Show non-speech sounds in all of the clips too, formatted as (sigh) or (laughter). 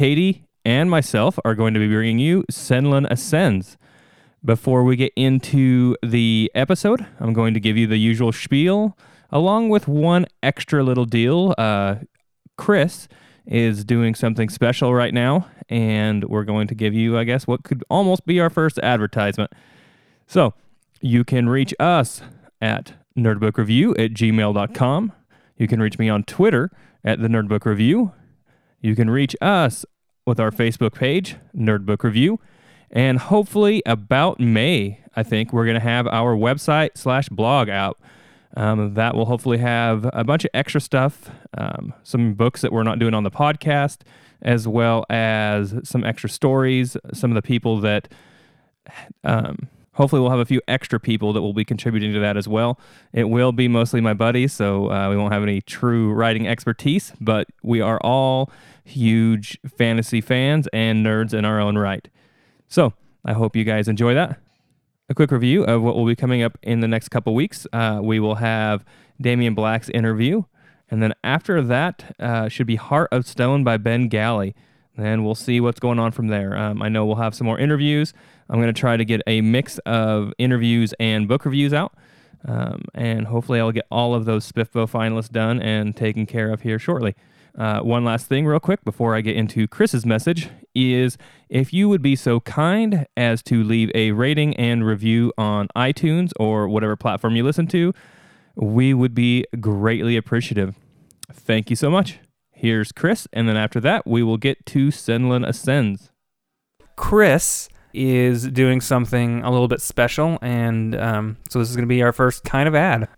Katie, and myself are going to be bringing you Senlin Ascends. Before we get into the episode, I'm going to give you the usual spiel, along with one extra little deal. Uh, Chris is doing something special right now, and we're going to give you, I guess, what could almost be our first advertisement. So you can reach us at nerdbookreview at gmail.com. You can reach me on Twitter at the Nerdbook Review. You can reach us with our Facebook page, Nerd Book Review. And hopefully, about May, I think we're going to have our website slash blog out. Um, that will hopefully have a bunch of extra stuff, um, some books that we're not doing on the podcast, as well as some extra stories, some of the people that um, hopefully we'll have a few extra people that will be contributing to that as well. It will be mostly my buddies, so uh, we won't have any true writing expertise, but we are all huge fantasy fans and nerds in our own right. So I hope you guys enjoy that. A quick review of what will be coming up in the next couple weeks. Uh, we will have Damian Black's interview, and then after that uh, should be Heart of Stone by Ben Galley. And we'll see what's going on from there. Um, I know we'll have some more interviews. I'm going to try to get a mix of interviews and book reviews out. Um, and hopefully, I'll get all of those Spiffbo finalists done and taken care of here shortly. Uh, one last thing, real quick, before I get into Chris's message, is if you would be so kind as to leave a rating and review on iTunes or whatever platform you listen to, we would be greatly appreciative. Thank you so much. Here's Chris, and then after that, we will get to Senlin Ascends. Chris is doing something a little bit special, and um, so this is going to be our first kind of ad.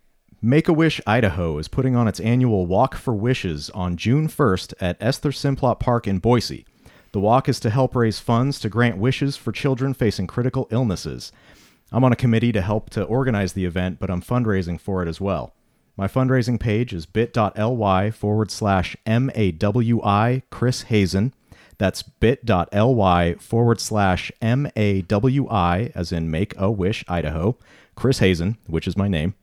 Make a Wish Idaho is putting on its annual Walk for Wishes on June 1st at Esther Simplot Park in Boise. The walk is to help raise funds to grant wishes for children facing critical illnesses. I'm on a committee to help to organize the event, but I'm fundraising for it as well. My fundraising page is bit.ly forward slash MAWI Chris Hazen. That's bit.ly forward slash MAWI, as in Make a Wish Idaho, Chris Hazen, which is my name.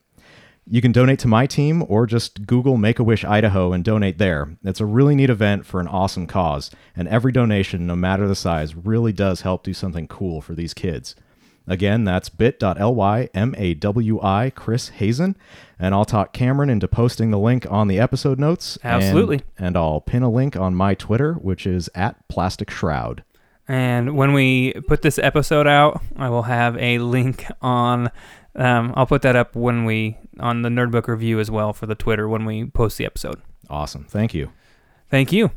You can donate to my team or just Google Make a Wish Idaho and donate there. It's a really neat event for an awesome cause, and every donation, no matter the size, really does help do something cool for these kids. Again, that's bit.ly M-A-W-I Chris Hazen, and I'll talk Cameron into posting the link on the episode notes. and- Absolutely. And, I'll pin a link on my Twitter, which is at Plastic Shroud. And when we put this episode out, I will have a link on. Um, I'll put that up when we on the Nerdbook review as well for the Twitter when we post the episode. Awesome. Thank you. Thank you.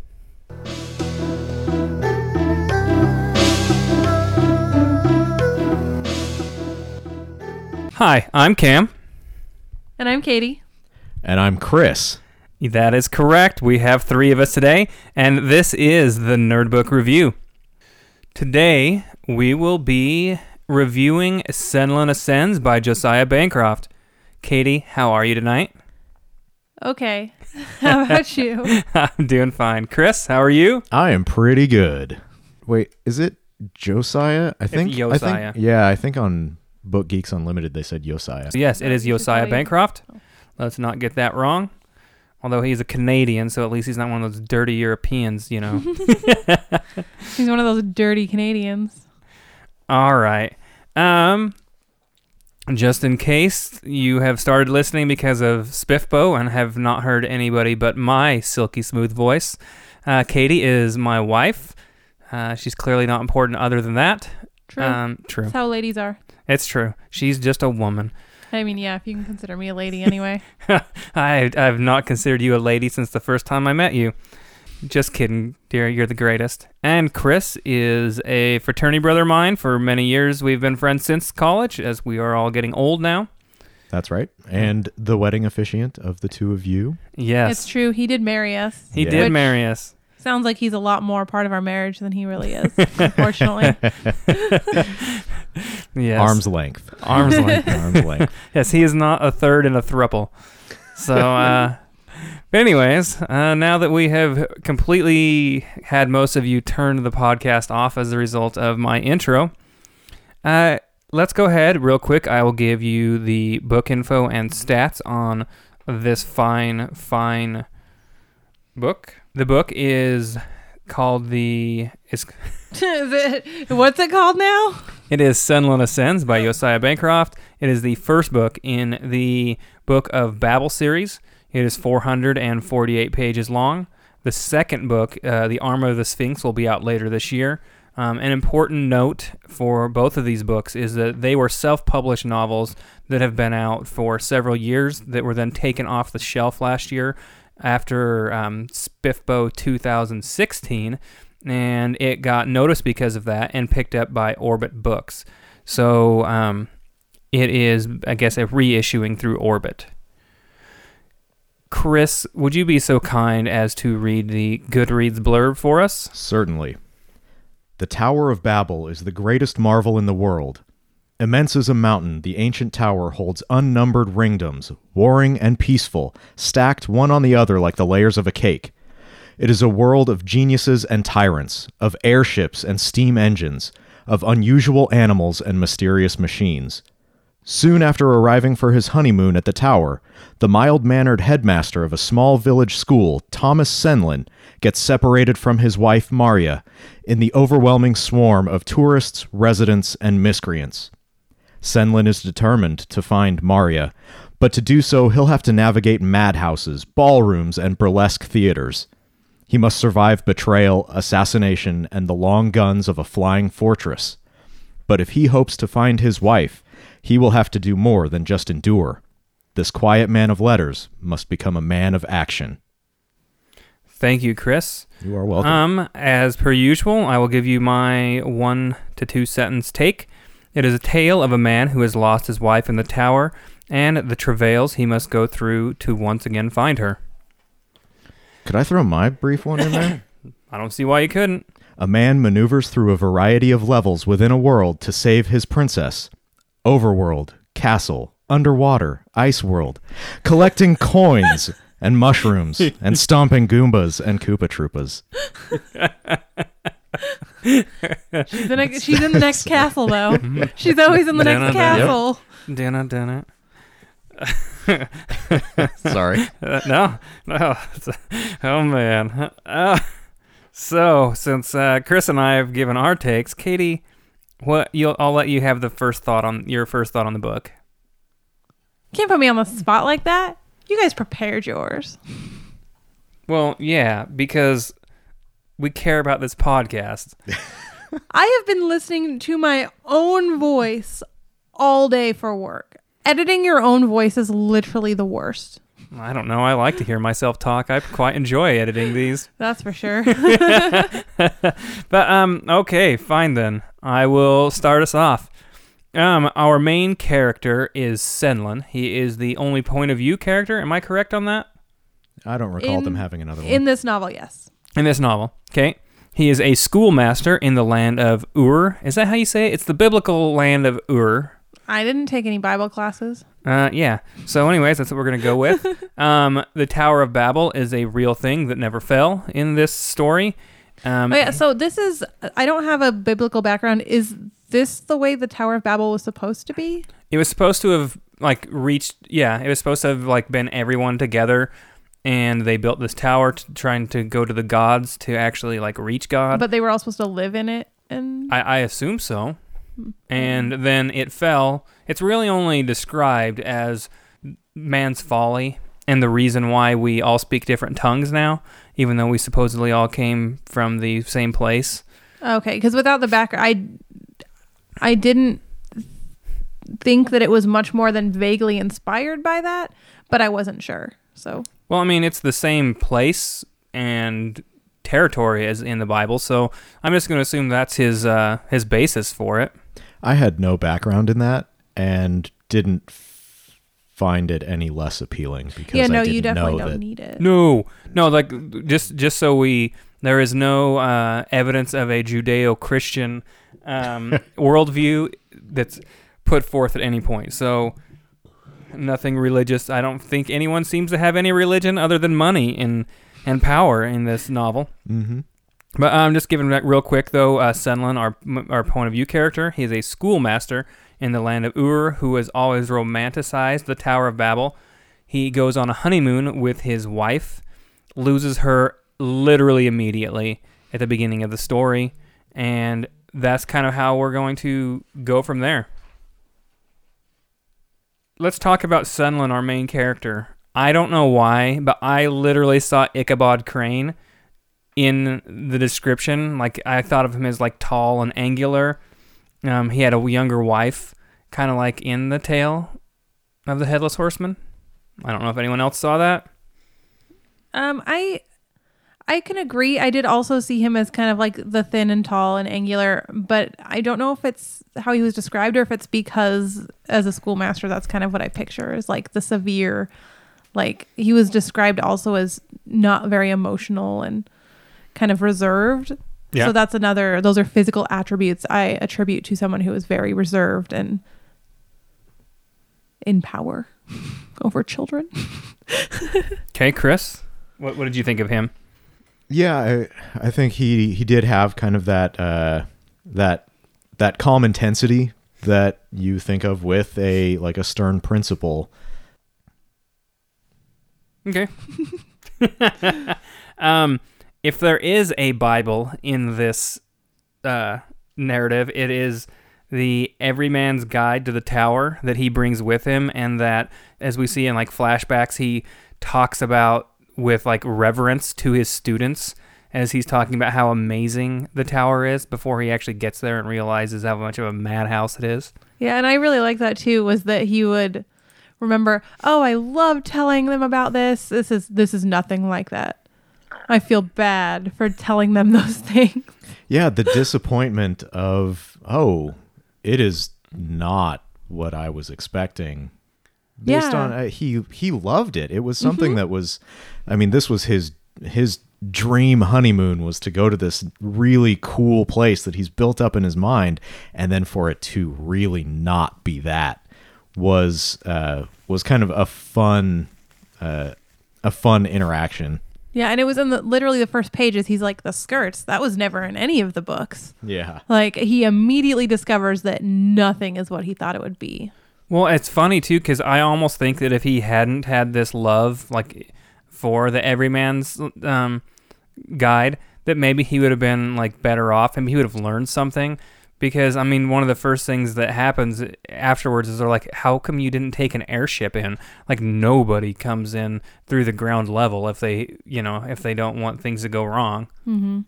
Hi, I'm Cam. And I'm Katie. And I'm Chris. That is correct. We have three of us today, and this is the Nerdbook Review. Today, we will be reviewing Senlin Ascends by Josiah Bancroft. Katie, how are you tonight? Okay. (laughs) How about you? (laughs) I'm doing fine. Chris, how are you? I am pretty good. Wait, is it Josiah? I think. I Josiah. think yeah, I think on Book Geeks Unlimited they said Josiah. Yes, it is You Josiah. Bancroft. Let's not get that wrong. Although he's a Canadian, so at least he's not one of those dirty Europeans, you know. (laughs) (laughs) He's one of those dirty Canadians. All right. Um, just in case you have started listening because of Spiffbo and have not heard anybody but my silky smooth voice, uh, Katie is my wife. Uh, she's clearly not important other than that. True. Um, true. That's how ladies are. It's true. She's just a woman. I mean, yeah, if you can consider me a lady anyway. (laughs) I I've not considered you a lady since the first time I met you. Just kidding, dear. You're the greatest. And Chris is a fraternity brother of mine. For many years, we've been friends since college, as we are all getting old now. That's right. And the wedding officiant of the two of you. Yes, It's true. He did marry us. he Yeah. did marry us. Sounds like he's a lot more part of our marriage than he really is, unfortunately. (laughs) (laughs) Yes, Arm's length. arms (laughs) length. Arm's length. yes, he is not a third in a thruple. So, (laughs) uh, but anyways, uh, now that we have completely had most of you turn the podcast off as a result of my intro, uh, let's go ahead real quick. I will give you the book info and stats on this fine, fine book. The book is called the it's (laughs) Is it, what's it called now? It is Senlin Ascends by Josiah Bancroft. It is the first book in the Book of Babel series. It is 448 pages long. The second book, uh, The Armor of the Sphinx, will be out later this year. Um, an important note for both of these books is that they were self published novels that have been out for several years that were then taken off the shelf last year after um, Spiffbo 2016. And it got noticed because of that and picked up by Orbit Books. So um, it is, I guess, a reissuing through Orbit. Chris, would you be so kind as to read the Goodreads blurb for us? Certainly. The Tower of Babel is the greatest marvel in the world. Immense as a mountain, the ancient tower holds unnumbered ringdoms, warring and peaceful, stacked one on the other like the layers of a cake. It is a world of geniuses and tyrants, of airships and steam engines, of unusual animals and mysterious machines. Soon after arriving for his honeymoon at the tower, the mild mannered headmaster of a small village school, Thomas Senlin, gets separated from his wife, Maria, in the overwhelming swarm of tourists, residents, and miscreants. Senlin is determined to find Maria, but to do so, he'll have to navigate madhouses, ballrooms, and burlesque theaters. He must survive betrayal, assassination, and the long guns of a flying fortress. But if he hopes to find his wife, he will have to do more than just endure. This quiet man of letters must become a man of action. Thank you, Chris. You are welcome. Um, as per usual, I will give you my one to two sentence take. It is a tale of a man who has lost his wife in the tower and the travails he must go through to once again find her. Could I throw my brief one in there? (coughs) I don't see why you couldn't. A man maneuvers through a variety of levels within a world to save his princess. Overworld, castle, underwater, ice world, collecting coins (laughs) and mushrooms and stomping Goombas and Koopa Troopas. She's in, a, she's in the next (laughs) castle, though. Mm-hmm. She's always in the next dun, dun. castle. Dinna, dinna. (laughs) Sorry. Uh, no, no. Oh man. Uh, so since uh, Chris and I have given our takes, Katie, what you'll I'll let you have the first thought on your first thought on the book. Can't put me on the spot like that. You guys prepared yours. Well, yeah, because we care about this podcast. (laughs) I have been listening to my own voice all day for work. Editing your own voice is literally the worst. I don't know. I like to hear myself talk. I quite enjoy editing these. (laughs) That's for sure. (laughs) But um, okay, fine then. I will start us off. Um, our main character is Senlin. He is the only point of view character. Am I correct on that? I don't recall In- them having another one. in this novel, yes. in this novel. Okay. He is a schoolmaster in the land of Ur. Is that how you say it? It's the biblical land of Ur. I didn't take any Bible classes. Uh, yeah. So, anyways, that's what we're gonna go with. (laughs) um, the Tower of Babel is a real thing that never fell in this story. Um, Oh, yeah, so this is I don't have a biblical background. Is this the way the Tower of Babel was supposed to be? It was supposed to have like reached. Yeah, it was supposed to have like been everyone together, and they built this tower t- trying to go to the gods to actually like reach God. But they were all supposed to live in it and I, I assume so. And then it fell. It's really only described as man's folly and the reason why we all speak different tongues now, even though we supposedly all came from the same place. Okay, because without the background, I I didn't think that it was much more than vaguely inspired by that, but I wasn't sure. So Well, I mean, it's the same place and territory as in the Bible, so I'm just going to assume that's his uh, his basis for it. I had no background in that and didn't f- find it any less appealing because yeah, I no, didn't you definitely know don't that need it. No, no, like just just so we there is no uh, evidence of a Judeo-Christian um, (laughs) worldview that's put forth at any point. So nothing religious. I don't think anyone seems to have any religion other than money and and power in this novel. Mm-hmm. But I'm just giving that real quick though. Uh, Senlin, our our point of view character, he's a schoolmaster in the land of Ur who has always romanticized the Tower of Babel. He goes on a honeymoon with his wife, loses her literally immediately at the beginning of the story, and that's kind of how we're going to go from there. Let's talk about Senlin, our main character. I don't know why, but I literally saw Ichabod Crane in the description. Like I thought of him as like tall and angular. Um, he had a younger wife, kind of like in the tale of the Headless Horseman. I don't know if anyone else saw that. Um, I I can agree. I did also see him as kind of like the thin and tall and angular, but I don't know if it's how he was described or if it's because as a schoolmaster, that's kind of what I picture is like the severe, like he was described also as not very emotional and kind of reserved. Yeah. So that's another, those are physical attributes I attribute to someone who is very reserved and in power (laughs) over children. (laughs) Okay, Chris, what what did you think of him? Yeah, I, I think he he did have kind of that uh, that that calm intensity that you think of with a like a stern principal. Okay. (laughs) um, if there is a Bible in this uh, narrative, it is the Everyman's Guide to the Tower that he brings with him, and that, as we see in like flashbacks, he talks about with like reverence to his students as he's talking about how amazing the tower is before he actually gets there and realizes how much of a madhouse it is. Yeah, and I really like that too was that he would remember, "Oh, I love telling them about this. This is this is nothing like that." I feel bad for telling them those (laughs) things. Yeah, the disappointment of oh, it is not what I was expecting. Based Yeah. on uh, he he loved it. It was something that was, I mean, this was his his dream honeymoon was to go to this really cool place that he's built up in his mind, and then for it to really not be that was uh, was kind of a fun uh, a fun interaction. Yeah, and it was in the literally the first pages. He's like the skirts. That was never in any of the books. Yeah. Like he immediately discovers that nothing is what he thought it would be. Well, it's funny too because I almost think that if he hadn't had this love, like for the everyman's um, guide, that maybe he would have been like better off, and he would have learned something. Because I mean, one of the first things that happens afterwards is they're like, "How come you didn't take an airship in?" Like nobody comes in through the ground level if they, you know, if they don't want things to go wrong. Mm-hmm.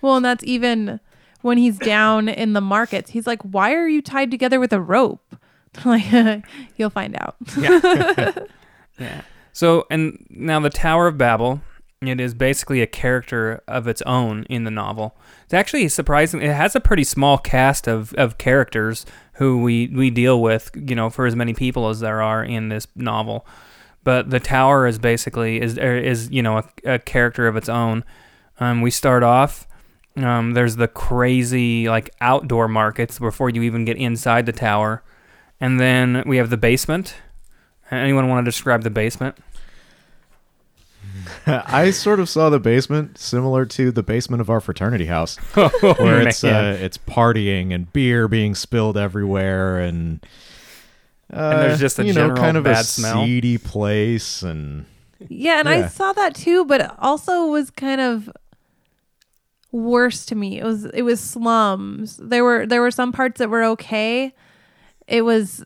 Well, and that's even when he's down in the markets. He's like, "Why are you tied together with a rope?" (laughs) Like, (laughs) you'll find out. (laughs) Yeah. So, and now the Tower of Babel, it is basically a character of its own in the novel. It's actually surprising. It has a pretty small cast of, of characters who we, we deal with, you know, for as many people as there are in this novel. But the tower is basically is er, is you know a, a character of its own. Um, we start off. Um, there's the crazy like outdoor markets before you even get inside the tower, and then we have the basement. Anyone want to describe the basement? (laughs) I sort of saw the basement similar to the basement of our fraternity house, (laughs) Oh, where it's uh, it's partying and beer being spilled everywhere, and uh, there's just a you know general kind of bad a smell. seedy place, and Yeah, and I saw that too, but it also was kind of worse to me. It was it was slums. There were there were some parts that were okay. It was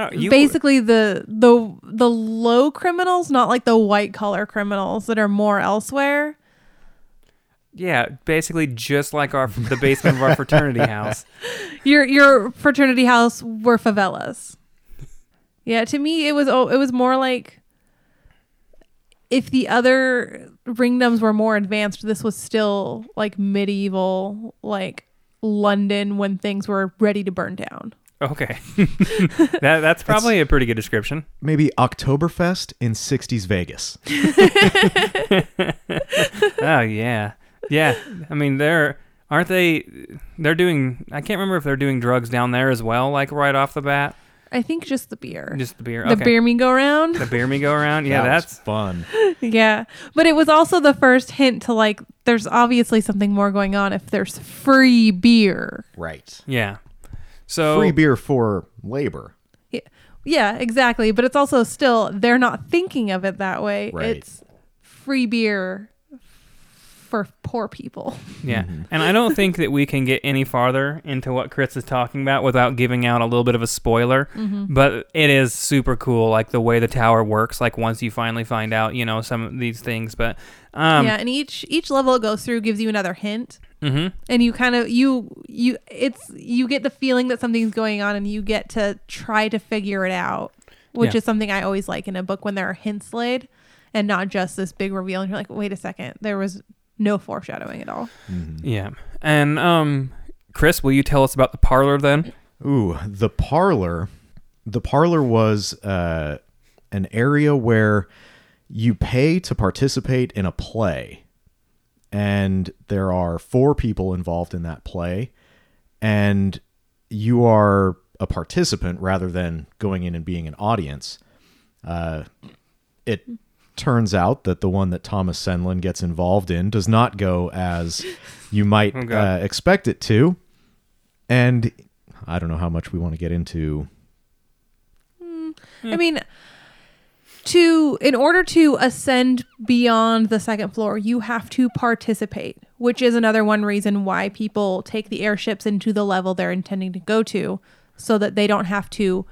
Oh, you- basically the the the low criminals, not like the white collar criminals that are more elsewhere. yeah, basically just like our the basement of our fraternity (laughs) house. Your your fraternity house were favelas. Yeah, to me it was oh it was more like if the other ringdoms were more advanced, this was still like medieval, like London when things were ready to burn down. Okay, (laughs) that that's probably a pretty good description. maybe Oktoberfest in '60s Vegas. (laughs) (laughs) Oh yeah, yeah. I mean, they're aren't they? They're doing. I can't remember if they're doing drugs down there as well, like right off the bat. I think just the beer. Just the beer. the okay. beer me go round. The beer me go around. Yeah, That that's fun. yeah. But it was also the first hint to like there's obviously something more going on if there's free beer. Right. yeah. So Free beer for labor. Yeah, yeah, exactly. But it's also still they're not thinking of it that way. Right. It's free beer for poor people. Yeah. Mm-hmm. And I don't think that we can get any farther into what Chris is talking about without giving out a little bit of a spoiler. Mm-hmm. But it is super cool, like the way the tower works. Like once you finally find out, you know, some of these things. But um, yeah, and each each level it goes through gives you another hint. mhm. and you kind of you you it's you get the feeling that something's going on and you get to try to figure it out which Yeah. is something i always like in a book when there are hints laid and not just this big reveal and you're like wait a second there was no foreshadowing at all yeah. And um, Chris, will you tell us about the parlor then? Ooh, the parlor. The parlor was uh, an area where you pay to participate in a play. And there are four people involved in that play. And you are a participant rather than going in and being an audience. Uh, it turns out that the one that Thomas Senlin gets involved in does not go as you might (laughs) Oh, uh, expect it to. And I don't know how much we want to get into. i mean to in order to ascend beyond the second floor you have to participate which is another one reason why people take the airships into the level they're intending to go to so that they don't have to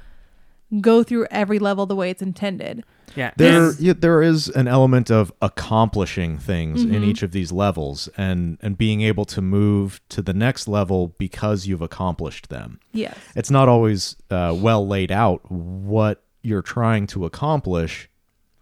go through every level the way it's intended Yeah. There, yeah, there is an element of accomplishing things in Mm-hmm. each of these levels, and and being able to move to the next level because you've accomplished them. yes It's not always uh, well laid out what you're trying to accomplish,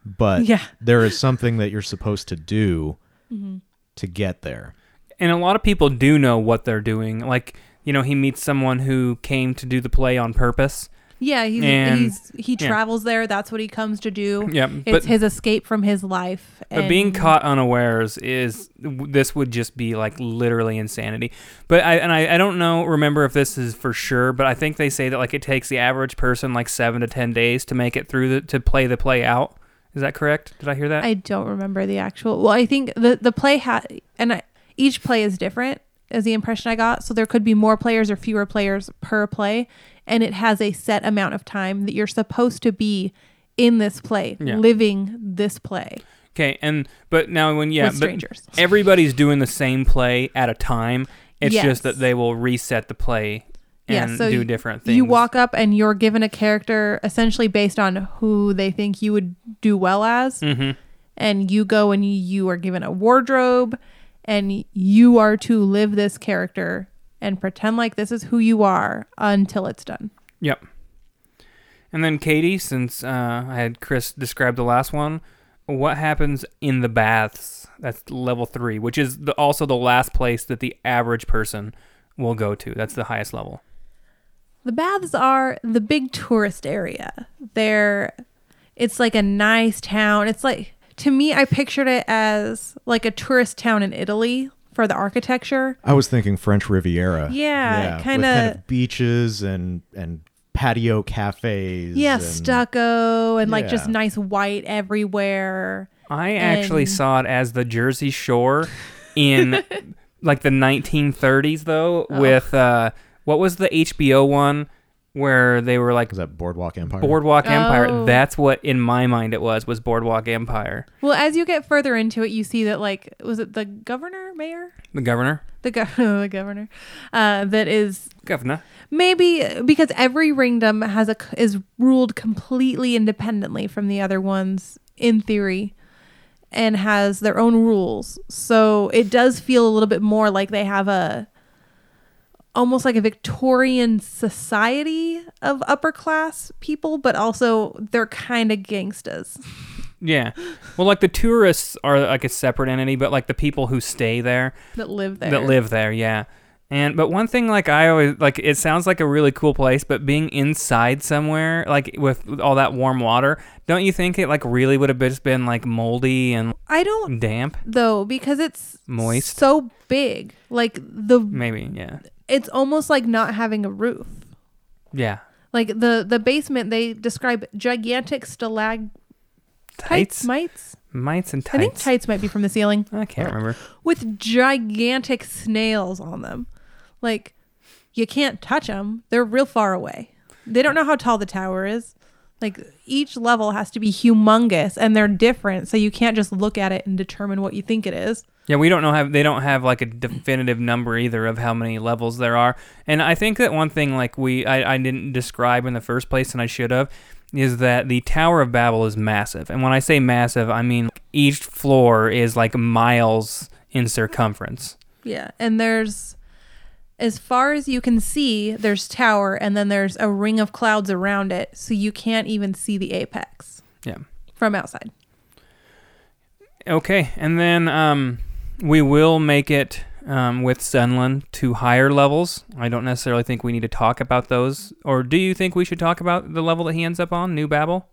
but Yeah. there is something that you're supposed to do Mm-hmm. to get there. and a lot of people do know what they're doing. Like, you know, he meets someone who came to do the play on purpose. Yeah, he's, And- he's he yeah. travels there. That's what he comes to do. Yeah, it's but his escape from his life. But being caught unawares is this would just be like literally insanity. But I and I, I don't know remember if this is for sure, but I think they say that like it takes the average person like seven to ten days to make it through the to play the play out. Is that correct? Did I hear that? I don't remember the actual. Well, I think the the play had and I, each play is different. Is the impression I got. So there could be more players or fewer players per play, and it has a set amount of time that you're supposed to be in this play, Yeah. living this play okay, and but now when yeah, with but strangers. everybody's doing the same play at a time. It's Yes. just that they will reset the play Yeah, and so do different things. You walk up and you're given a character essentially based on who they think you would do well as. hmm and you go and you are given a wardrobe and you are to live this character and pretend like this is who you are until it's done. Yep. And then Katie, since uh, I had Chris describe the last one, what happens in the baths? That's level three, which is the, also the last place that the average person will go to. That's the highest level. The baths are the big tourist area. They're it's like a nice town. It's like to me I pictured it as like a tourist town in Italy for the architecture. I was thinking French Riviera. Yeah, with kinda- beaches and and patio cafes. Yeah, and- stucco and like just nice white everywhere. I actually saw it as the Jersey Shore in (laughs) like the 1930s, though, Oh. with uh, what was the HBO one where they were like Was that Boardwalk Empire? Boardwalk Empire? Oh. That's what in my mind it was was Boardwalk Empire. Well, as you get further into it, you see that like was it the governor, mayor, The governor, the go- (laughs) the governor, uh, that is governor. maybe because every ringdom has a is ruled completely independently from the other ones in theory, and has their own rules. So it does feel a little bit more like they have a almost like a Victorian society of upper class people, but also they're kind of gangstas. Yeah. Well, like the tourists are like a separate entity, but like the people who stay there, that live there. that live there, yeah. And but one thing like I always like it sounds like a really cool place, but being inside somewhere like with, with all that warm water, don't you think it like really would have just been like moldy and I don't damp? though because it's Moist? so big. Like the Maybe, yeah. It's almost like not having a roof. Yeah. Like the the basement they describe gigantic stalagmites, Tights, mites. mites and tights. I think tights might be from the ceiling I can't remember. with gigantic snails on them. Like you can't touch them. They're real far away. They don't know how tall the tower is. Like each level has to be humongous and they're different, so you can't just look at it and determine what you think it is. Yeah, we don't know have they don't have like a definitive number either of how many levels there are. And I think that one thing like we I, I didn't describe in the first place and I should have is that the Tower of Babel is massive. And when I say massive, I mean each floor is like miles in circumference. Yeah, and there's as far as you can see, there's tower and then there's a ring of clouds around it, so you can't even see the apex Yeah. from outside. Okay, and then um, we will make it um, with Senlin to higher levels. I don't necessarily think we need to talk about those. Or do you think we should talk about the level that he ends up on, New Babel?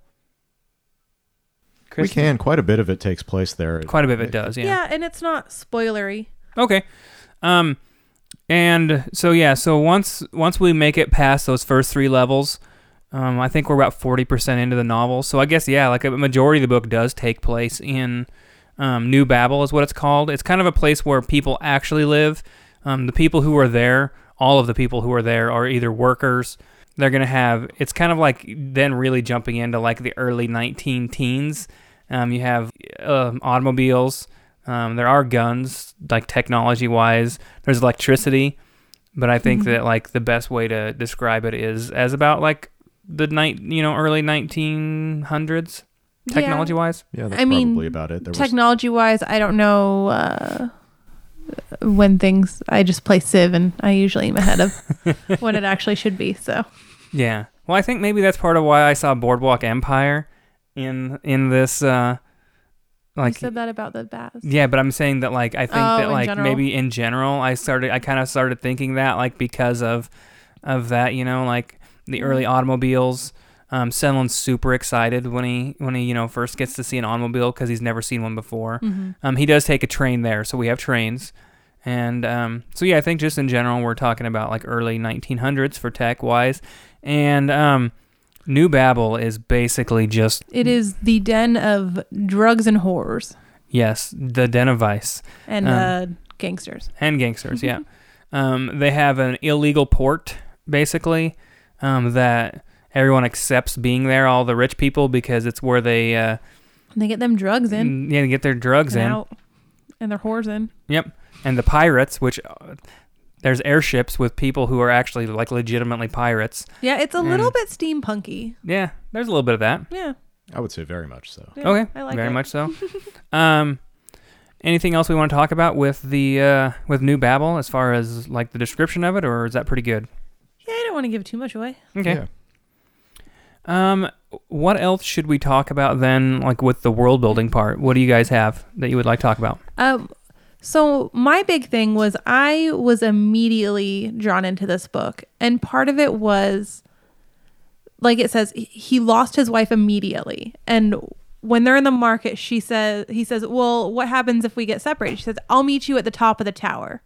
We can. Quite a bit of it takes place there. Quite a bit of it does, Yeah. yeah. and it's not spoilery. Okay. Um, and so yeah, so once once we make it past those first three levels, um, I think we're about forty percent into the novel. So I guess yeah, like a majority of the book does take place in um, New Babel, is what it's called. It's kind of a place where people actually live. Um, the people who are there, all of the people who are there, are either workers. They're gonna have. It's kind of like then really jumping into like the early nineteen teens. Um, you have um automobiles. Um, there are guns, like technology wise. There's electricity, but I think Mhm. that like the best way to describe it is as about like the night, you know, early 1900s, technology wise. Yeah, that's I mean, probably about it. There was Technology wise, I don't know uh, when things. I just play Civ, and I usually am ahead of (laughs) when it actually should be. So Yeah. Well, I think maybe that's part of why I saw Boardwalk Empire in in this. Uh, like you said that about the baths. Yeah, but I'm saying that like I think Oh, that like general? maybe in general I started I kind of started thinking that like because of of that you know like the Mm-hmm. early automobiles. Um, Senlin's super excited when he when he you know first gets to see an automobile because he's never seen one before. hmm Um, he does take a train there, so we have trains, and um, so yeah, I think just in general we're talking about like early 1900s for tech wise, and um, New Babel is basically just It is the den of drugs and horrors yes the den of vice. and Um, uh, gangsters. and gangsters. yeah, (laughs) um, they have an illegal port basically um, that everyone accepts being there, all the rich people, because it's where they uh, And they get them drugs in yeah they get their drugs and in. out, and their whores in. Yep, and the pirates, which uh, there's airships with people who are actually like legitimately pirates. Yeah, it's a little bit steampunky. Yeah, there's a little bit of that. Yeah. I would say very much so. yeah, okay, I like very it. much so. (laughs) um, anything else we want to talk about with the uh, with New Babel as far as like the description of it, or is that pretty good? Yeah, I don't want to give too much away. Okay. Yeah. Um, what else should we talk about then, like with the world building part? What do you guys have that you would like to talk about? Um, so my big thing was I was immediately drawn into this book, and part of it was, like it says, he- lost his wife immediately, and when they're in the market, she says, he says, "Well, what happens if we get separated?" She says, "I'll meet you at the top of the tower."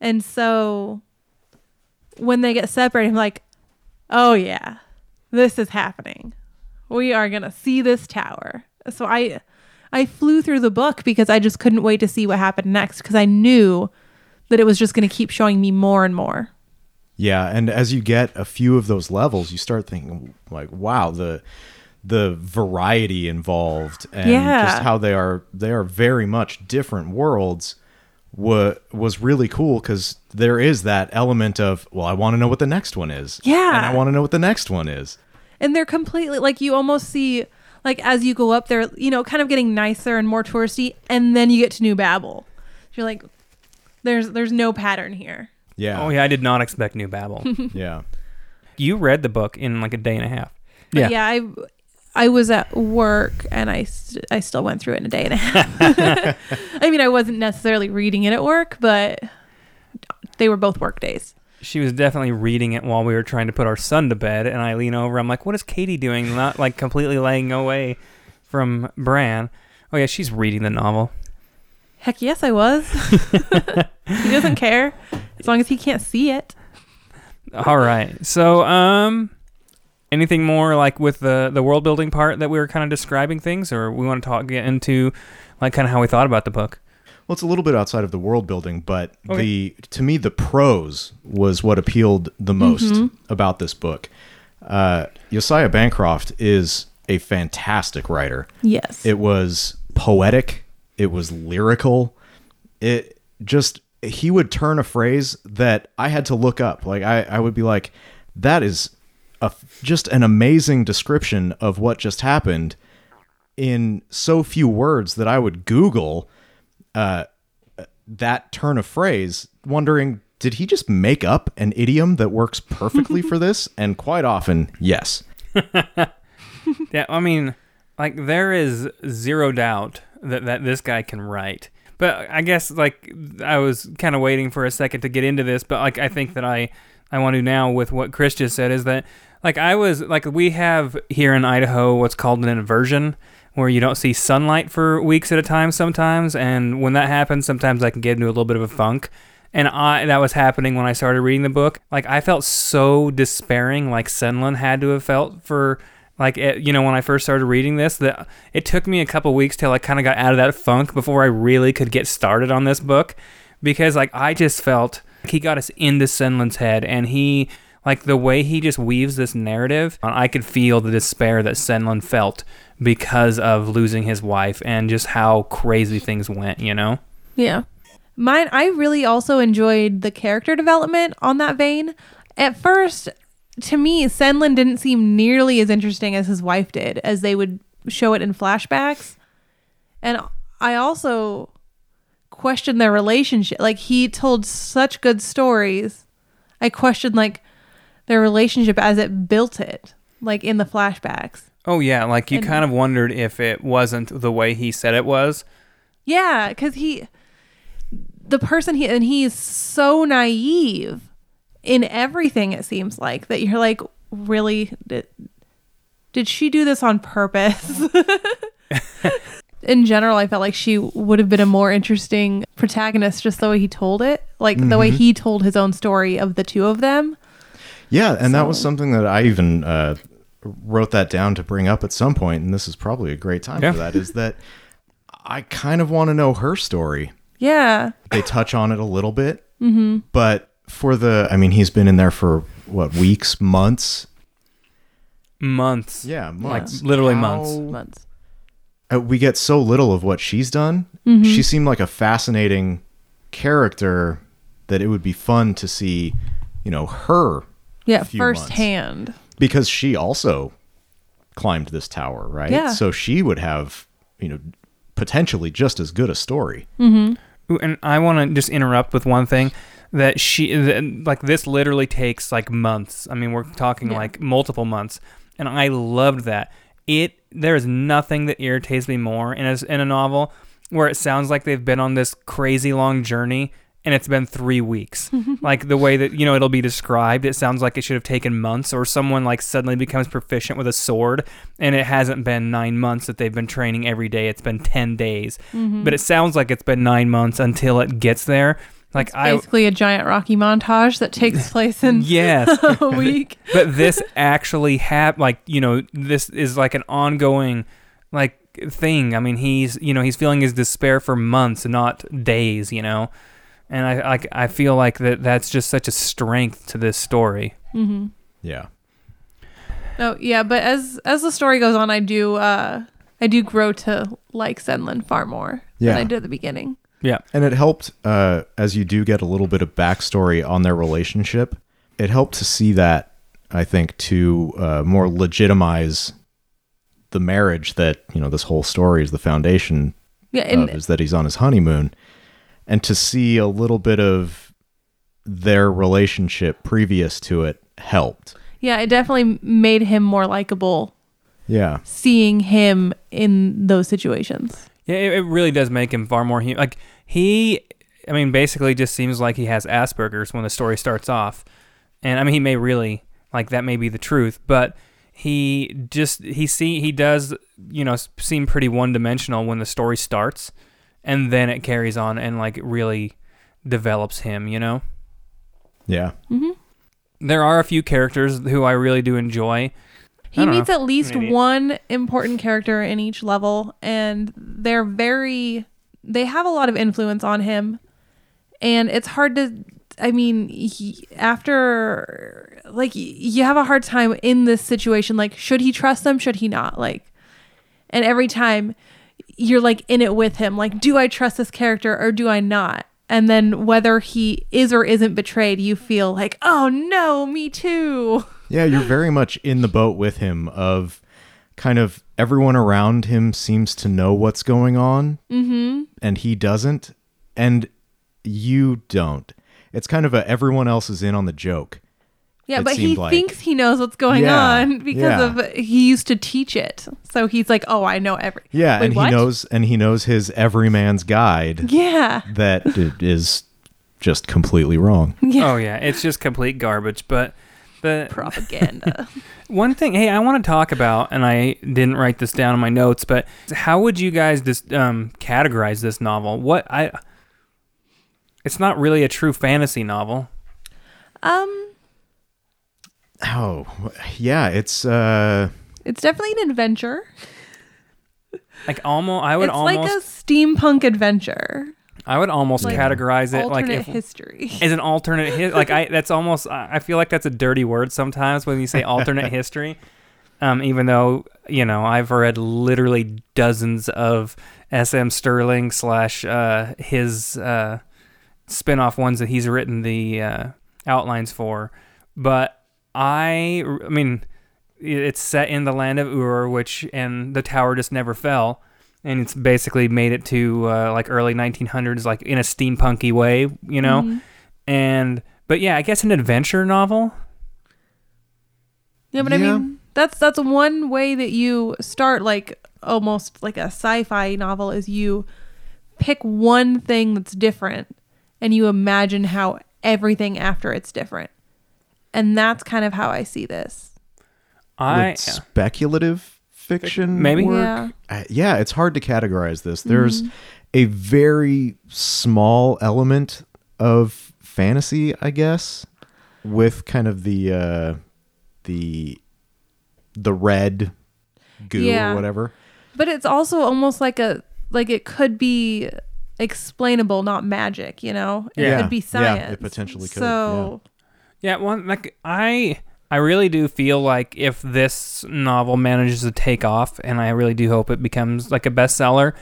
And so, when they get separated, I'm like, "Oh yeah, this is happening. We are gonna see this tower." So I I flew through the book because I just couldn't wait to see what happened next because I knew that it was just going to keep showing me more and more. Yeah, and as you get a few of those levels, you start thinking like, wow, the the variety involved and Yeah. just how they are they are very much different worlds wa- was really cool cuz there is that element of, well, I want to know what the next one is. Yeah. And I want to know what the next one is. And they're completely like you almost see like as you go up there, you know, kind of getting nicer and more touristy and then you get to New Babel. You're like there's there's no pattern here. Yeah. Oh yeah, I did not expect New Babel. (laughs) Yeah. you read the book in like a day and a half. But yeah, I I was at work and I st- I still went through it in a day and a half. (laughs) (laughs) I mean, I wasn't necessarily reading it at work, but they were both work days. She was definitely reading it while we were trying to put our son to bed, and I lean over. I'm like, "What is Katie doing? Not like completely laying away from Bran." Oh yeah, she's reading the novel. Heck yes, I was. (laughs) he doesn't care as long as he can't see it. All right. So, um, anything more like with the the world building part that we were kind of describing things, or we want to talk get into like kind of how we thought about the book? Well, it's a little bit outside of the world building, but Okay. the to me the prose was what appealed the most Mhm. about this book. Uh, Josiah Bancroft is a fantastic writer. Yes. It was poetic. It was lyrical. It just he would turn a phrase that I had to look up. Like I, I would be like, that is a just an amazing description of what just happened in so few words that I would Google uh, that turn of phrase, wondering did he just make up an idiom that works perfectly for (laughs) this? And quite often, yes. (laughs) Yeah, I mean, like there is zero doubt that that this guy can write. But I guess like I was kind of waiting for a second to get into this, but like I think that I I want to now with what Chris just said is that like I was like we have here in Idaho what's called an inversion where you don't see sunlight for weeks at a time sometimes and when that happens sometimes I can get into a little bit of a funk and I that was happening when I started reading the book. Like I felt so despairing, like Senlin had to have felt for like it, you know when I first started reading this. That it took me a couple weeks till I kind of got out of that funk before I really could get started on this book, because like I just felt like he got us into Senlin's head, and he like the way he just weaves this narrative. I could feel the despair that Senlin felt because of losing his wife and just how crazy things went. You know. Yeah. Mine, I really also enjoyed the character development on that vein. At first, to me, Senlin didn't seem nearly as interesting as his wife did, as they would show it in flashbacks. And I also questioned their relationship. Like, he told such good stories. I questioned, like, their relationship as it built it, like in the flashbacks. Oh yeah, like you And- kind of wondered if it wasn't the way he said it was. Yeah, because he, the person he, and he's so naive in everything. It seems like that you're like, really, did, did she do this on purpose? (laughs) in general, I felt like she would have been a more interesting protagonist just the way he told it, like the way he told his own story of the two of them. Yeah, and that was something that I even uh, wrote that down to bring up at some point, and this is probably a great time Yeah. for that. Is that I kind of want to know her story. Yeah, They touch on it a little bit, mm-hmm. but for the, I mean, he's been in there for what weeks, months. Months. Yeah, months, literally How- months. months. uh, we get so little of what she's done. She seemed like a fascinating character that it would be fun to see, you know, her Yeah, firsthand. Because she also climbed this tower, right? Yeah. So she would have, you know, potentially just as good a story. Mm-hmm. Ooh, and I want to just interrupt with one thing that she that, like this literally takes like months. I mean, we're talking Yeah. like multiple months, and I loved that. It there is nothing that irritates me more in a, in a novel where it sounds like they've been on this crazy long journey and it's been three weeks. (laughs) like the way that you know it'll be described, it sounds like it should have taken months, or someone like suddenly becomes proficient with a sword, and it hasn't been nine months that they've been training every day. It's been ten days, mm-hmm. but it sounds like it's been nine months until it gets there. Like I, Basically, a giant Rocky montage that takes (laughs) place in yes, (laughs) a week. but this actually hap like you know this is like an ongoing like thing i mean he's you know he's feeling his despair for months not days you know and i like i feel like that that's just such a strength to this story Mm-hmm. Yeah. Oh yeah, but as as the story goes on, I do uh I do grow to like Senlin far more Yeah. than I did at the beginning. yeah And it helped, uh, as you do get a little bit of backstory on their relationship, it helped to see that, I think, to uh, more legitimize the marriage that, you know, this whole story is the foundation Yeah, and of, is that he's on his honeymoon. And to see a little bit of their relationship previous to it helped. yeah, it definitely made him more likable Yeah. seeing him in those situations. yeah it, it really does make him far more human like he i mean basically just seems like he has asperger's when the story starts off and i mean he may really like that may be the truth but he just he see he does you know seem pretty one-dimensional when the story starts and then it carries on and like really develops him you know Yeah. Mm-hmm. there are a few characters who i really do enjoy He meets know. at least I'm an idiot. one important character in each level, and they're very, they have a lot of influence on him. And it's hard to, I mean, he, after like you have a hard time in this situation like should he trust them should he not like and every time you're like in it with him like do i trust this character or do i not and then whether he is or isn't betrayed you feel like oh no me too (laughs) Yeah, you're very much in the boat with him of kind of everyone around him seems to know what's going on mm-hmm. and he doesn't and you don't. It's kind of a everyone else is in on the joke. Yeah but he like- thinks he knows what's going Yeah, on (laughs) because yeah. of he used to teach it so he's like oh i know every Yeah, Wait, and what? he knows and he knows his everyman's guide (laughs) yeah That is just completely wrong. (laughs) yeah Oh yeah, it's just complete garbage. But the propaganda one thing, hey, I want to talk about, and I didn't write this down in my notes, but how would you guys just um, categorize this novel? What I, it's not really a true fantasy novel. um Oh, yeah, it's uh It's definitely an adventure. Like almost, I would it's almost, like a steampunk adventure. I would almost like categorize it like Alternate if history. as an alternate his like I that's almost I I feel like that's a dirty word sometimes when you say alternate (laughs) history. Um, even though you know I've read literally dozens of S.M. Stirling slash uh, his uh, spin-off ones that he's written the uh, outlines for, but I I mean it's set in the land of Ur, which and the tower just never fell and it's basically made it to uh, like early 1900s like in a steampunky way you know Mm-hmm. and but yeah i guess an adventure novel Yeah, but I mean that's that's one way that you start like almost like a sci-fi novel is you pick one thing that's different and you imagine how everything after it's different. And that's kind of how I see this. i would speculative fiction Maybe. work? Yeah. Uh, yeah, it's hard to categorize this. There's Mm-hmm. a very small element of fantasy, I guess, with kind of the uh the the red goo Yeah. or whatever. But it's also almost like a like it could be explainable, not magic, you know? It Yeah. could be science. Yeah, science. it potentially could, So yeah one like i i really do feel like if this novel manages to take off and i really do hope it becomes like a bestseller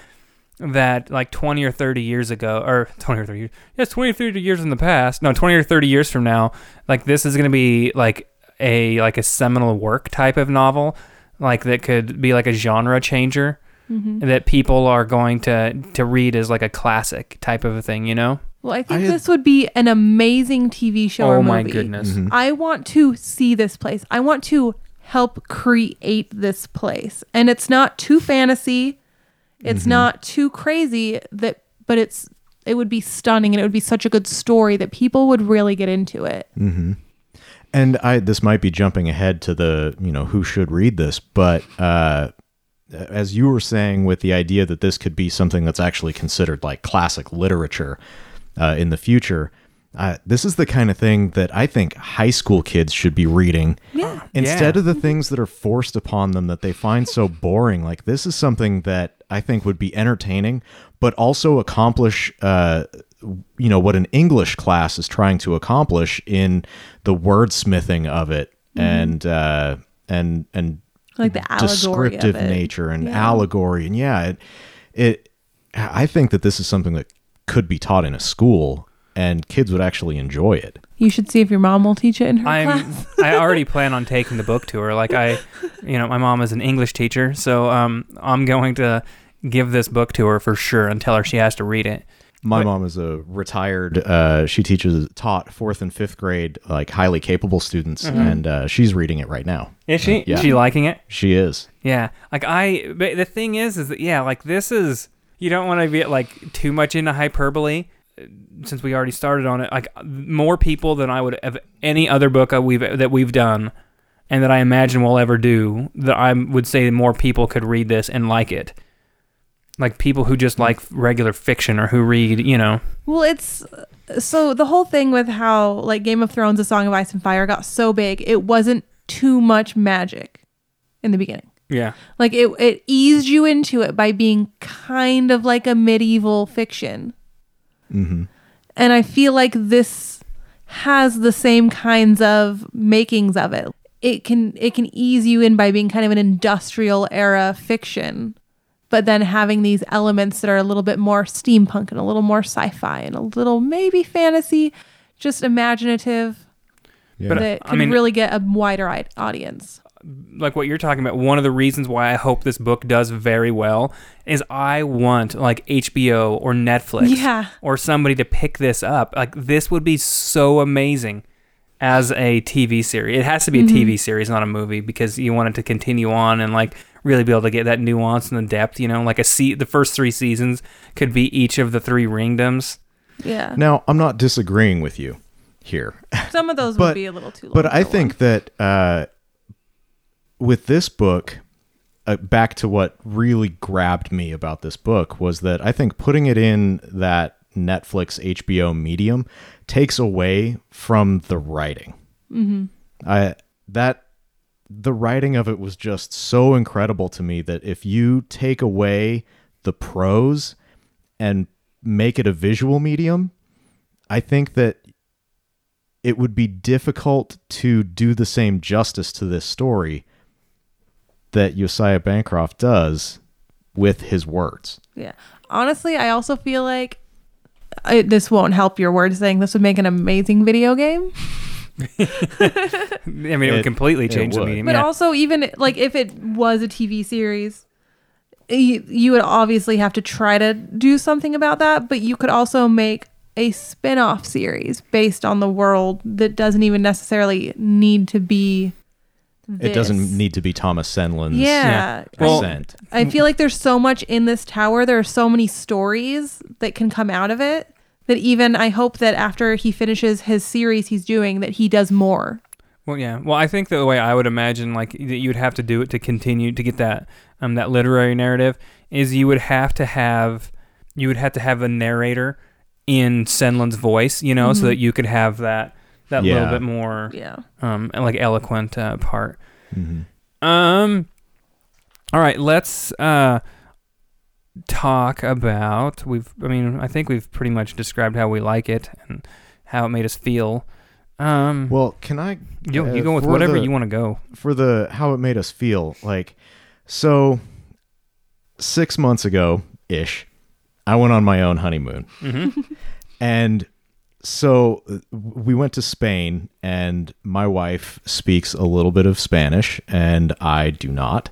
that like 20 or 30 years ago or 20 or 30 years yes 20 or 30 years in the past no 20 or 30 years from now like this is going to be like a like a seminal work type of novel like that could be like a genre changer Mm-hmm. that people are going to to read as like a classic type of a thing you know Well, I think I had- this would be an amazing TV show or oh movie. my goodness Mhm. I want to see this place. I want to help create this place. And it's not too fantasy. It's Mm-hmm. not too crazy that but it's it would be stunning and it would be such a good story that people would really get into it. hmm And I this might be jumping ahead to the you know who should read this, but uh, as you were saying, with the idea that this could be something that's actually considered like classic literature uh, in the future. Uh, this is the kind of thing that I think high school kids should be reading Yeah. instead Yeah. of the things that are forced upon them that they find so (laughs) boring. Like this is something that I think would be entertaining, but also accomplish, uh, you know, what an English class is trying to accomplish in the wordsmithing of it and uh, and and Like the allegory descriptive of it. nature and Yeah. allegory and yeah, it, it. I think that this is something that could be taught in a school and kids would actually enjoy it. You should see if your mom will teach it in her I'm class. (laughs) I already (laughs) plan on taking the book to her. Like I, you know, my mom is an English teacher, so um, I'm going to give this book to her for sure and tell her she has to read it. My But- mom is a retired. Uh, she teaches taught fourth and fifth grade like highly capable students, and uh, she's reading it right now. Is she? Yeah. Is she liking it? She is. Yeah. Like I, but the thing is, is that yeah, like this is you don't want to get like too much into hyperbole. uh, Since we already started on it, like more people than I would have any other book we've that we've done, and that I imagine we'll ever do. That I would say more people could read this and like it. Like people who just like regular fiction or who read, you know. Well, it's so the whole thing with how like Game of Thrones, A Song of Ice and Fire got so big, it wasn't too much magic in the beginning. Yeah. Like it, it eased you into it by being kind of like a medieval fiction. hmm And I feel like this has the same kinds of makings of it. It can it can ease you in by being kind of an industrial era fiction, but then having these elements that are a little bit more steampunk and a little more sci-fi and a little maybe fantasy, just imaginative Yeah. But, that I could mean- really get a wider audience. Like what you're talking about, one of the reasons why I hope this book does very well is I want like HBO or Netflix Yeah. or somebody to pick this up. Like this would be so amazing as a TV series. It has to be a TV series, not a movie, because you want it to continue on and like really be able to get that nuance and the depth. You know, like a se- the first three seasons could be each of the three ringdoms. Yeah. Now, I'm not disagreeing with you here, Some of those but- would be a little too long. but I think one. that uh, with this book, uh, back to what really grabbed me about this book was that I think putting it in that Netflix HBO medium takes away from the writing. Mm-hmm. I that the writing of it was just so incredible to me that if you take away the prose and make it a visual medium, I think that it would be difficult to do the same justice to this story that Josiah Bancroft does with his words. Yeah. Honestly, I also feel like I, this won't help your word saying this would make an amazing video game. (laughs) I mean, it, It- would completely it change the would. medium. But yeah. also, even like if it was a TV series, you, you would obviously have to try to do something about that. But you could also make a spin off series based on the world that doesn't even necessarily need to be. It doesn't need to be Thomas Senlin's Yeah. Well- percent. I feel like there's so much in this tower. There are so many stories that can come out of it that even I hope that after he finishes his series he's doing that he does more. Well, yeah. Well, I think the way I would imagine, like that you'd have to do it to continue to get that um that literary narrative is you would have to have you would have to have a narrator in Senlin's voice, you know, so that you could have that that little bit more Yeah. um like eloquent uh, part. Mhm. Um. All right, let's uh talk about we've. I mean, I think we've pretty much described how we like it and how it made us feel. Um. Well, can I you, uh, you go with whatever the- you want to go. for the how it made us feel like so 6 months ago ish I went on my own honeymoon. Mm-hmm. And so uh, we went to Spain, and my wife speaks a little bit of Spanish, and I do not.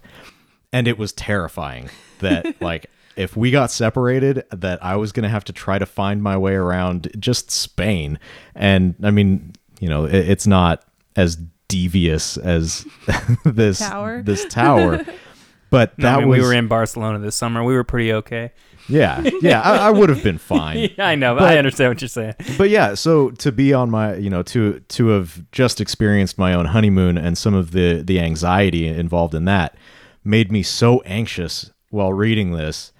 And it was terrifying that, (laughs) like, if we got separated, that I was going to have to try to find my way around just Spain. And I mean, you know, it, it's not as devious as (laughs) this Tower. This tower. (laughs) But No, that I mean, was we were in Barcelona this summer. We were pretty okay. Yeah yeah I, I would have been (laughs) fine Yeah, I know. But But- I understand what you're saying. but yeah so to be on my you know to to have just experienced my own honeymoon and some of the the anxiety involved in that made me so anxious while reading this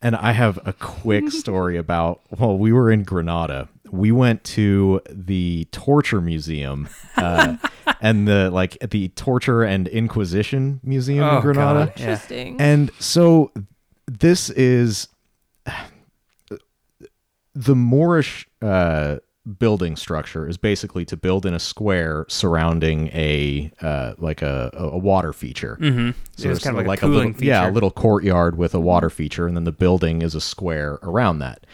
and i have a quick (laughs) story about well we were in granada we went to the torture museum uh, and the like the torture and inquisition museum Oh, in granada God. Yeah. Interesting. and so this is the Moorish uh, building structure is basically to build in a square surrounding a uh, like a, a water feature. Mm-hmm. So it's kind of like, a a little, feature. yeah, a little courtyard with a water feature, and then the building is a square around that.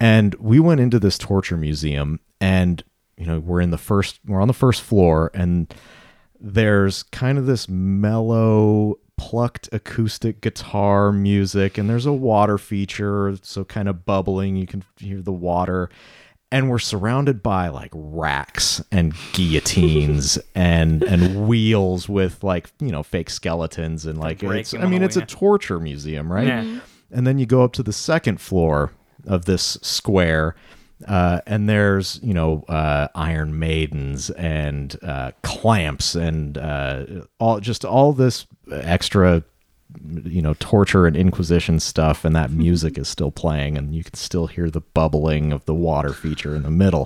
And we went into this torture museum, and you know we're in the first, we're on the first floor, and there's kind of this mellow plucked acoustic guitar music and there's a water feature so kind of bubbling you can hear the water. And we're surrounded by like racks and guillotines (laughs) and and wheels with like you know fake skeletons and like it's i mean it's a torture museum right? Yeah. and then you go up to the second floor of this square uh, and there's you know uh, iron maidens and uh, clamps and uh, all just all this extra you know torture and inquisition stuff. And that music is still playing and you can still hear the bubbling of the water feature in the middle.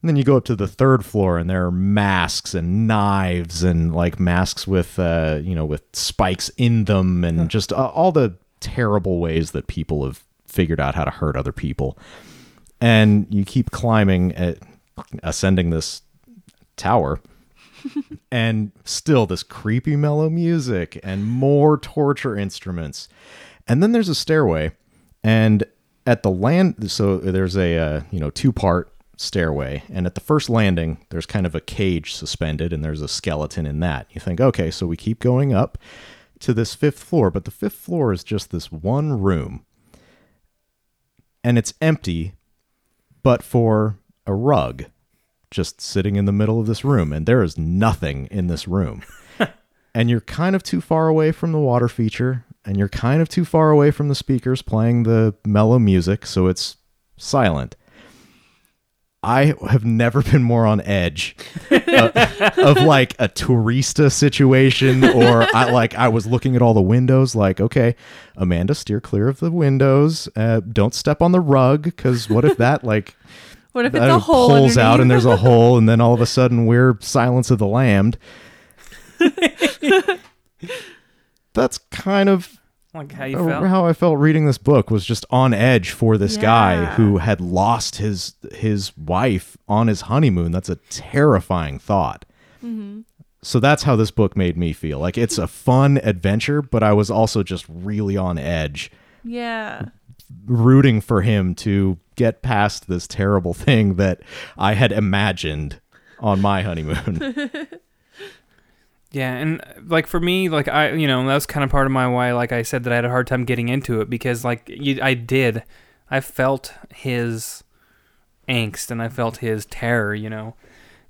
And then you go up to the third floor and there are masks and knives and like masks with uh, you know with spikes in them and just uh, all the terrible ways that people have figured out how to hurt other people and you keep climbing at ascending this tower. (laughs) and still this creepy mellow music and more torture instruments. And then there's a stairway and at the land so there's a uh, you know two-part stairway and at the first landing there's kind of a cage suspended and there's a skeleton in that. You think, "Okay, so we keep going up to this fifth floor, but the fifth floor is just this one room. And it's empty but for a rug just sitting in the middle of this room, and there is nothing in this room. (laughs) and you're kind of too far away from the water feature, and you're kind of too far away from the speakers playing the mellow music, so it's silent. I have never been more on edge uh, of like a tourista situation, or I like I was looking at all the windows, like okay, Amanda, steer clear of the windows. Uh, don't step on the rug, because what if that like What if it's a hole? pulls out and there's a hole, and then all of a sudden we're Silence of the Lambed. (laughs) That's kind of Like how you felt. how I felt reading this book was just on edge for this guy who had lost his his wife on his honeymoon. That's a terrifying thought. Mm-hmm. So that's how this book made me feel. Like it's a fun adventure, but I was also just really on edge, yeah. rooting for him to get past this terrible (laughs) thing that I had imagined on my honeymoon. (laughs) Yeah, and like for me, like I, you know, that was kind of part of my why. Like I said, that I had a hard time getting into it because, like, you, I did, I felt his angst and I felt his terror, you know,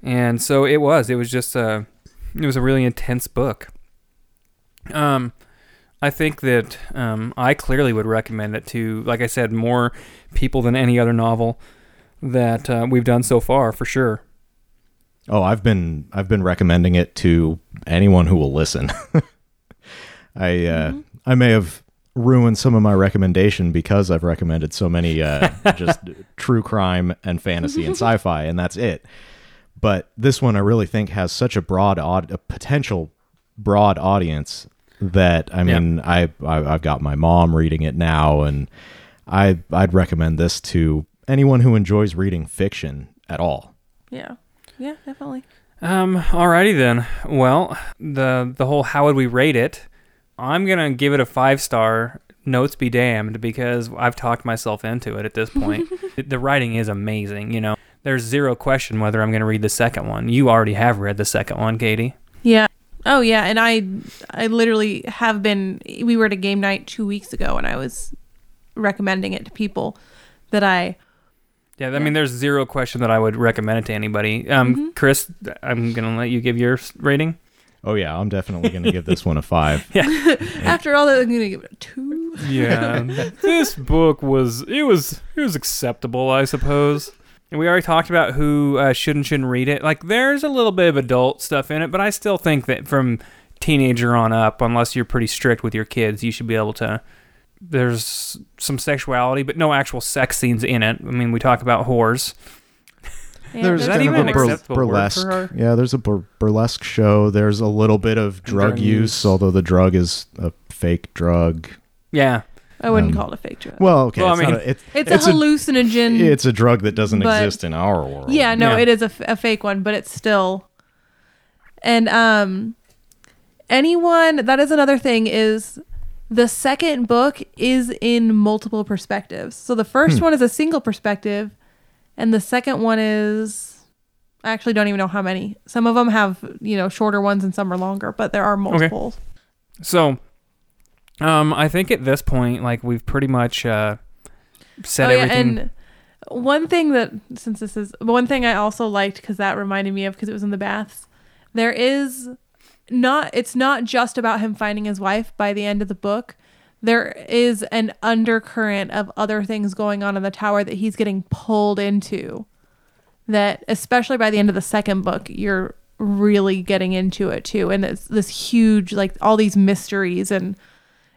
and so it was. It was just a, it was a really intense book. Um, I think that um, I clearly would recommend it to, like I said, more people than any other novel that uh, we've done so far, for sure. Oh, I've been I've been recommending it to anyone who will listen. (laughs) I uh, I may have ruined some of my recommendation because I've recommended so many uh, (laughs) just true crime and fantasy and sci-fi, and that's it. But this one I really think has such a broad aud- a potential broad audience that I Yeah. mean I, I I've got my mom reading it now, and I I'd recommend this to anyone who enjoys reading fiction at all. Yeah. Yeah, definitely. Um. Alrighty then. Well, the the whole how would we rate it? I'm gonna give it a five star. Notes be damned because I've talked myself into it at this point. (laughs) the writing is amazing. You know, there's zero question whether I'm gonna read the second one. You already have read the second one, Katie. Yeah. Oh yeah, and I I literally have been we were at a game night 2 weeks ago and I was recommending it to people that I Yeah, I mean, there's zero question that I would recommend it to anybody. Um, Chris, I'm gonna let you give your rating. Oh yeah, I'm definitely going to give this one a five. (laughs) yeah. (laughs) after all that I'm going to give it a 2. Yeah, (laughs) this book was it was it was acceptable, I suppose. And we already talked about who uh, should and shouldn't read it. Like, there's a little bit of adult stuff in it, but I still think that from teenager on up, unless you're pretty strict with your kids, you should be able to. There's some sexuality, but no actual sex scenes in it. I mean, we talk about whores. Yeah, there's that even a bur- acceptable word for burlesque. her? Yeah, there's a bur- burlesque show. There's a little bit of drug, drug use, use. although the drug is a fake drug. Yeah, I wouldn't um, call it a fake drug. Well, okay, Well, it's, not mean- a, it's, it's, it's a a- hallucinogen. it's a drug that doesn't but- exist in our world. Yeah, no, Yeah. it is a, f- a fake one, but it's still. And um, anyone that is another thing is the second book is in multiple perspectives. So the first Hmm. one is a single perspective, and the second one is. I actually don't even know how many. Some of them have you know shorter ones, and some are longer, but there are multiple. So, um, I think at this point, like we've pretty much uh, said Oh, yeah, everything. and one thing that since this is one thing I also liked because that reminded me of because it was in the baths. There is not. It's not just about him finding his wife by the end of the book. There is an undercurrent of other things going on in the tower that he's getting pulled into. That especially by the end of the second book, you're really getting into it too, and it's this huge like all these mysteries and.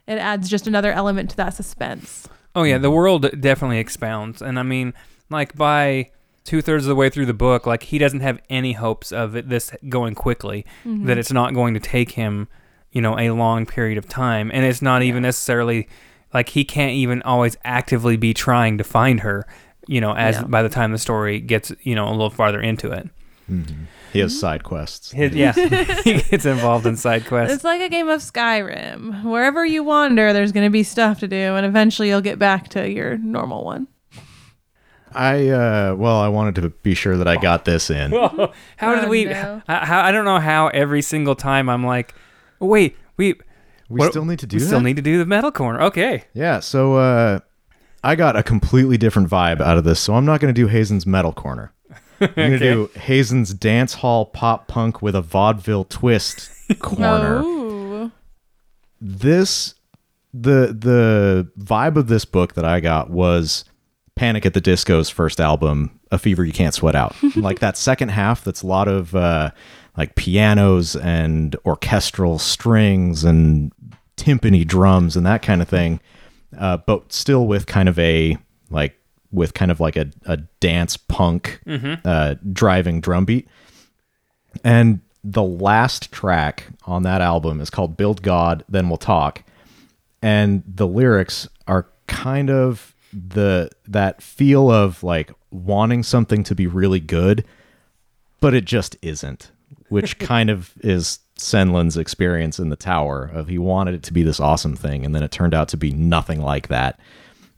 It adds just another element to that suspense. oh yeah, the world definitely expounds, and I mean, like by two thirds of the way through the book, like he doesn't have any hopes of it, this going quickly. Mm-hmm. That it's not going to take him, you know, a long period of time, and it's not even necessarily like he can't even always actively be trying to find her. you know, as Yeah. by the time the story gets, you know, a little farther into it. Mhm. He has side quests. His, yeah, (laughs) (laughs) he gets involved in side quests. It's like a game of Skyrim. Wherever you wander, there's going to be stuff to do, and eventually you'll get back to your normal one. I uh well, I wanted to be sure that I got this in. Whoa, (laughs) how did Oh, we? no. How, how I don't know how every single time I'm like, wait, we We What- still need to do we that. still need to do the metal corner. Okay, yeah. So uh, I got a completely different vibe out of this. So I'm not going to do Hazen's metal corner. (laughs) I'm going to Okay. do Hazen's dance hall pop punk with a vaudeville twist (laughs) corner. Oh. this the the vibe of this book that I got was Panic at the Disco's first album, A Fever You Can't Sweat Out. (laughs) like that second half that's a lot of uh like pianos and orchestral strings and timpani drums and that kind of thing. Uh, but still with kind of a like with kind of like a, a dance punk uh, driving drum beat. And the last track on that album is called Build God, Then We'll Talk. And the lyrics are kind of the that feel of like wanting something to be really good, but it just isn't, which (laughs) kind of is Senlin's experience in the tower of he wanted it to be this awesome thing, and then it turned out to be nothing like that.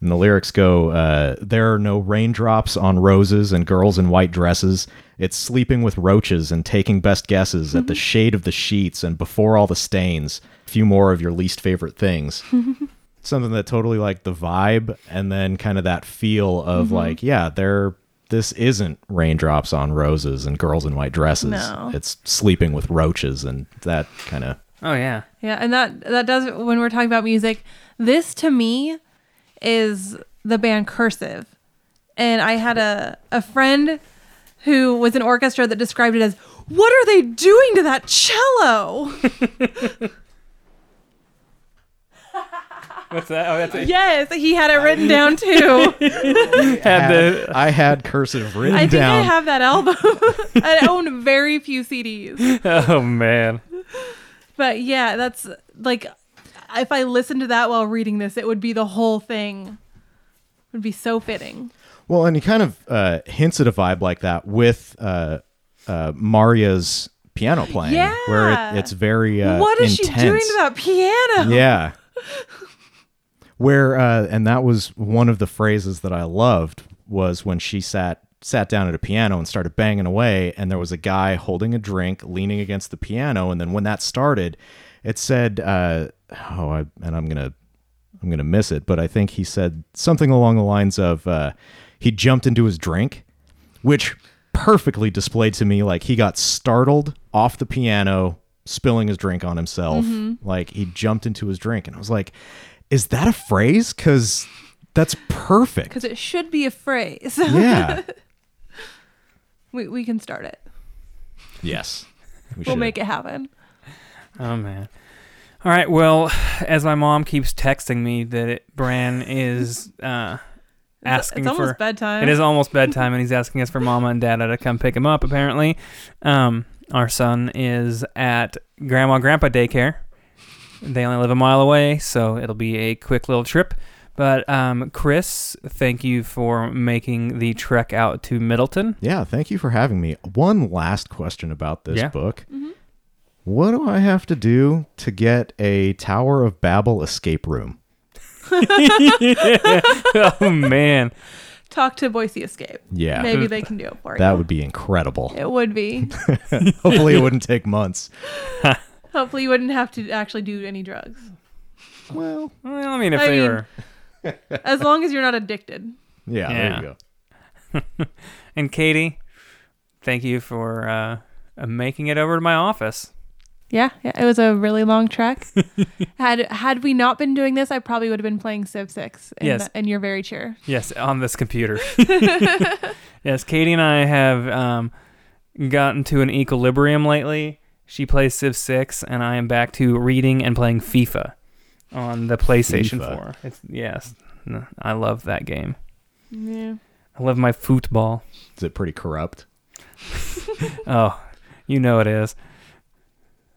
And the lyrics go, uh, There are no raindrops on roses and girls in white dresses. It's sleeping with roaches and taking best guesses at the shade of the sheets and before all the stains. A few more of your least favorite things. (laughs) Something that totally like the vibe and then kind of that feel of mm-hmm. like, yeah, there this isn't raindrops on roses and girls in white dresses. No. It's sleeping with roaches and that kind of oh yeah, Yeah, and that that does when we're talking about music. This to me is the band Cursive, and I had a a friend who was an orchestra that described it as, "What are they doing to that cello?" (laughs) what's that? Oh, that's it. yes, he had it written down (laughs) too. Had the I had cursive written I think down. I have that album. (laughs) I own very few CDs, (laughs) oh man, but yeah, that's like if I listened to that while reading this, it would be the whole thing. It would be so fitting. Well, and he kind of uh, hints at a vibe like that with uh, uh, Maria's piano playing, where it, it's very uh, what is intense. she doing to that piano? Yeah. Where uh, and that was one of the phrases that I loved was when she sat sat down at a piano and started banging away, and there was a guy holding a drink, leaning against the piano, and then when that started, it said, uh, "Oh," I, and I'm gonna I'm gonna miss it, but I think he said something along the lines of uh, he jumped into his drink, which perfectly displayed to me like he got startled off the piano, spilling his drink on himself. Like he jumped into his drink, and I was like, "Is that a phrase? Because that's perfect." Because it should be a phrase. Yeah. (laughs) we, we can start it. yes. We We'll should. make it happen. oh man. All right. Well, as my mom keeps texting me that it, Bran is uh, asking it's almost for bedtime. It is almost bedtime, and he's asking us for Mama and Dada to come pick him up. Apparently, um, our son is at Grandma and Grandpa daycare. They only live a mile away, so it'll be a quick little trip. But um, Chris, thank you for making the trek out to Middleton. Yeah, thank you for having me. One last question about this Yeah. book. What do I have to do to get a Tower of Babel escape room? (laughs) (laughs) oh man, Talk to Boise Escape. Yeah. Maybe they can do it for That you. would be incredible. It would be. (laughs) Hopefully, it wouldn't take months. Hopefully, you wouldn't have to actually do any drugs. Well, well, I mean, if I they mean- were, (laughs) As long as you're not addicted. yeah, Yeah. there you go. (laughs) and Katie, thank you for uh, uh, making it over to my office. Yeah, yeah, it was a really long trek. (laughs) had had we not been doing this, I probably would have been playing Civ Six in, Yes. in your very chair. Yes, on this computer. yes, Katie and I have um, gotten to an equilibrium lately. She plays Civ 6, and I am back to reading and playing FIFA on the PlayStation FIFA. 4. It's, yes, I love that game. Yeah. I love my football. Is it pretty corrupt? (laughs) Oh, you know it is.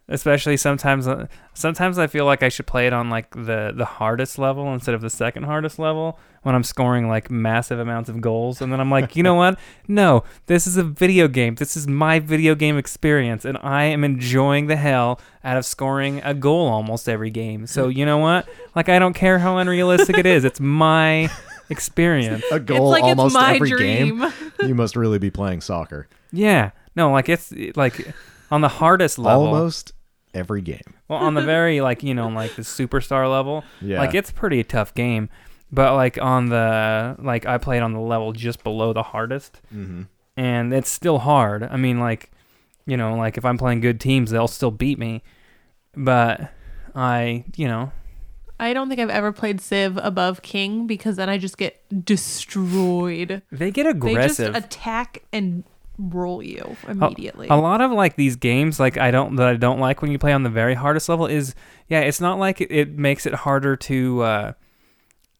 Especially sometimes uh, sometimes I feel like I should play it on like the the hardest level instead of the second hardest level when I'm scoring like massive amounts of goals and then I'm like, "You know what? No, this is a video game. This is my video game experience and I am enjoying the hell out of scoring a goal almost every game." So, you know what? Like I don't care how unrealistic it is. It's my (laughs) experience. A goal it's like almost it's my every dream. game. You must really be playing soccer. Yeah. No, like it's like on the hardest level. Almost every game. Well, on the very like you know like the superstar level, Yeah. like it's pretty tough game. But like on the like I played on the level just below the hardest, Mm-hmm. and it's still hard. I mean, like you know, like if I'm playing good teams, they'll still beat me. But I, you know, I don't think I've ever played Civ above King because then I just get destroyed. they get aggressive. They just attack and roll you A- immediately. A lot of like these games, like I don't that I don't like when you play on the very hardest level is yeah, it's not like it, it makes it harder to uh,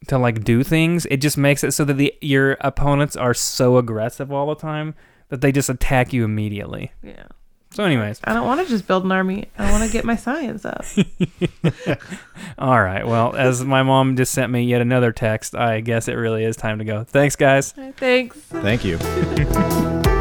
to like do things. It just makes it so that the your opponents are so aggressive all the time that they just attack you immediately. yeah. So, anyways, I don't want to just build an army. I want to get my science up. (laughs) all right. Well, as my mom just sent me yet another text, I guess it really is time to go. Thanks, guys. Thanks. Thank you. (laughs)